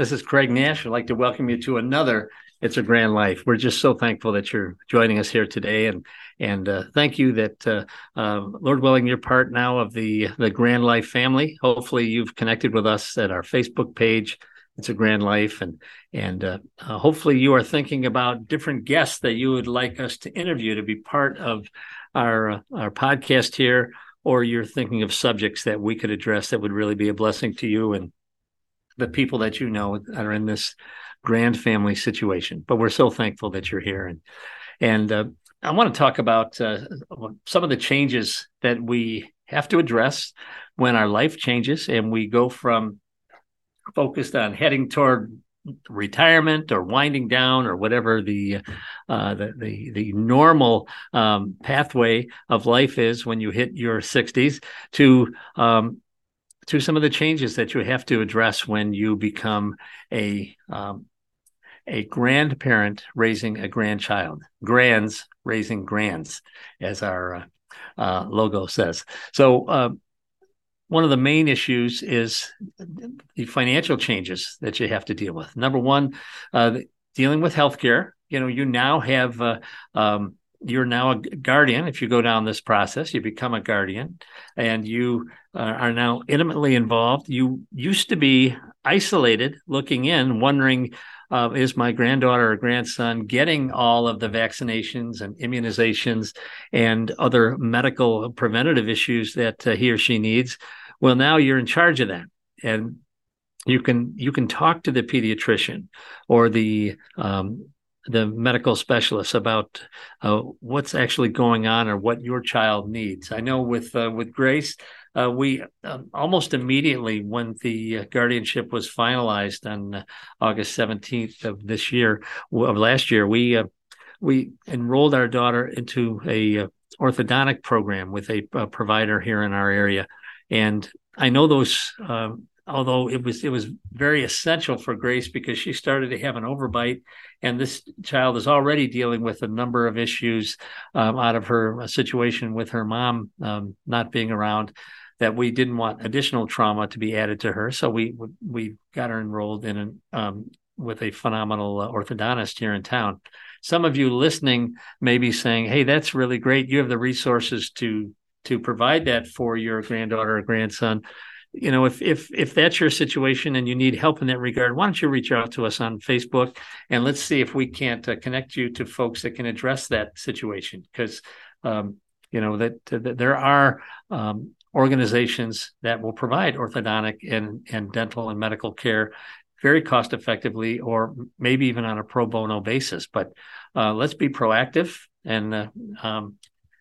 This is Craig Nash. I'd like to welcome you to another It's a Grand Life. We're just so thankful that you're joining us here today, and and uh, thank you that uh, uh, Lord willing, you're part now of the the Grand Life family. Hopefully, you've connected with us at our Facebook page. It's a Grand Life, and and uh, uh, hopefully, you are thinking about different guests that you would like us to interview to be part of our uh, our podcast here or you're thinking of subjects that we could address that would really be a blessing to you and the people that you know that are in this grand family situation. But we're so thankful that you're here, and and uh, I want to talk about uh, some of the changes that we have to address when our life changes and we go from focused on heading toward retirement or winding down or whatever the uh, the, the, the normal um, pathway of life is when you hit your 60s to um, to some of the changes that you have to address when you become a um, a grandparent raising a grandchild grands raising grands as our uh, uh, logo says so uh, one of the main issues is the financial changes that you have to deal with. Number one, uh, dealing with healthcare. You know, you now have uh, um, you're now a guardian. If you go down this process, you become a guardian, and you uh, are now intimately involved. You used to be isolated, looking in, wondering. Uh, is my granddaughter or grandson getting all of the vaccinations and immunizations and other medical preventative issues that uh, he or she needs? Well, now you're in charge of that, and you can you can talk to the pediatrician or the um, the medical specialists about uh, what's actually going on or what your child needs. I know with uh, with Grace, uh, we um, almost immediately when the guardianship was finalized on uh, August seventeenth of this year of last year, we uh, we enrolled our daughter into a uh, orthodontic program with a, a provider here in our area and I know those. Although it was it was very essential for Grace because she started to have an overbite, and this child is already dealing with a number of issues um, out of her situation with her mom um, not being around. That we didn't want additional trauma to be added to her, so we we got her enrolled in an um, with a phenomenal uh, orthodontist here in town. Some of you listening may be saying, "Hey, that's really great. You have the resources to to provide that for your granddaughter or grandson you know if if if that's your situation and you need help in that regard why don't you reach out to us on facebook and let's see if we can't uh, connect you to folks that can address that situation? Because um, you know that, that there are um, organizations that will provide orthodontic and and dental and medical care very cost effectively or maybe even on a pro bono basis. But uh, let's be proactive and uh, um,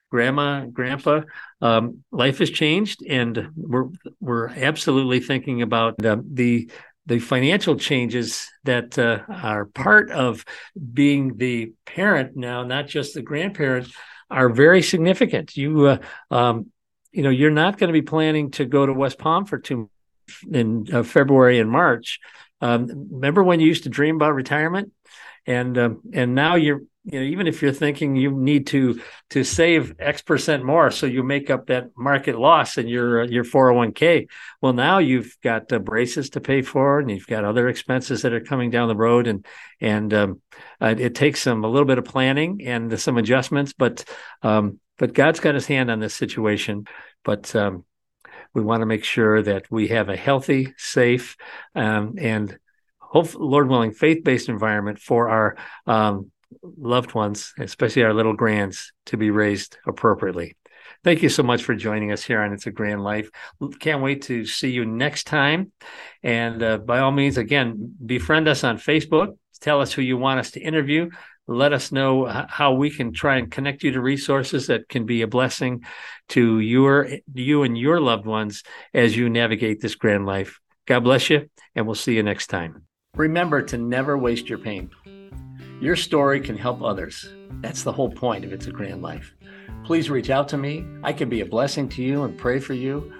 grandma, grandpa, um, life has changed, and we're we're absolutely thinking about uh, the the financial changes that uh, are part of being the parent now, not just the grandparent, are very significant. You uh, um, you know you're not going to be planning to go to West Palm for two in uh, February and March. Um, remember when you used to dream about retirement? and um, and now you're you know even if you're thinking you need to to save x percent more so you make up that market loss in your your 401k well now you've got uh, braces to pay for and you've got other expenses that are coming down the road and and um, uh, it takes some a little bit of planning and some adjustments but um, but God's got his hand on this situation. But um, we want to make sure that we have a healthy safe um, and hope Lord willing faith based environment for our um, loved ones, especially our little grands, to be raised appropriately. Thank you so much for joining us here on It's a Grand Life. Can't wait to see you next time. And uh, by all means, again, befriend us on Facebook. Tell us who you want us to interview. Let us know how we can try and connect you to resources that can be a blessing to your you and your loved ones as you navigate this grand life. God bless you, and we'll see you next time. Remember to never waste your pain. Your story can help others. That's the whole point of It's a Grand Life. Please reach out to me. I can be a blessing to you and pray for you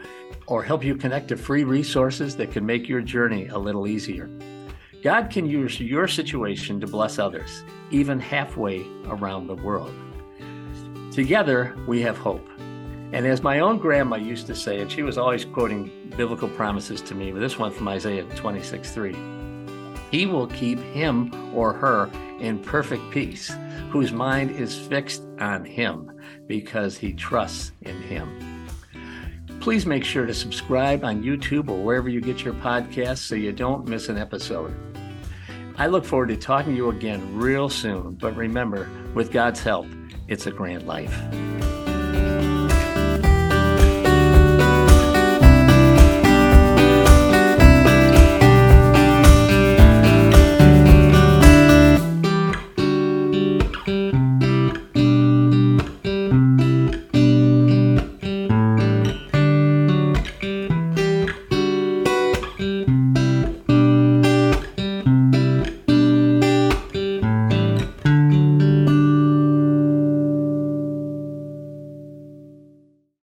or help you connect to free resources that can make your journey a little easier. God can use your situation to bless others, even halfway around the world. Together, we have hope. And as my own grandma used to say, and she was always quoting biblical promises to me, but this one from Isaiah 26 3 He will keep him or her in perfect peace, whose mind is fixed on Him because he trusts in Him. Please make sure to subscribe on YouTube or wherever you get your podcasts so you don't miss an episode. I look forward to talking to you again real soon, but remember, with God's help, it's a grand life.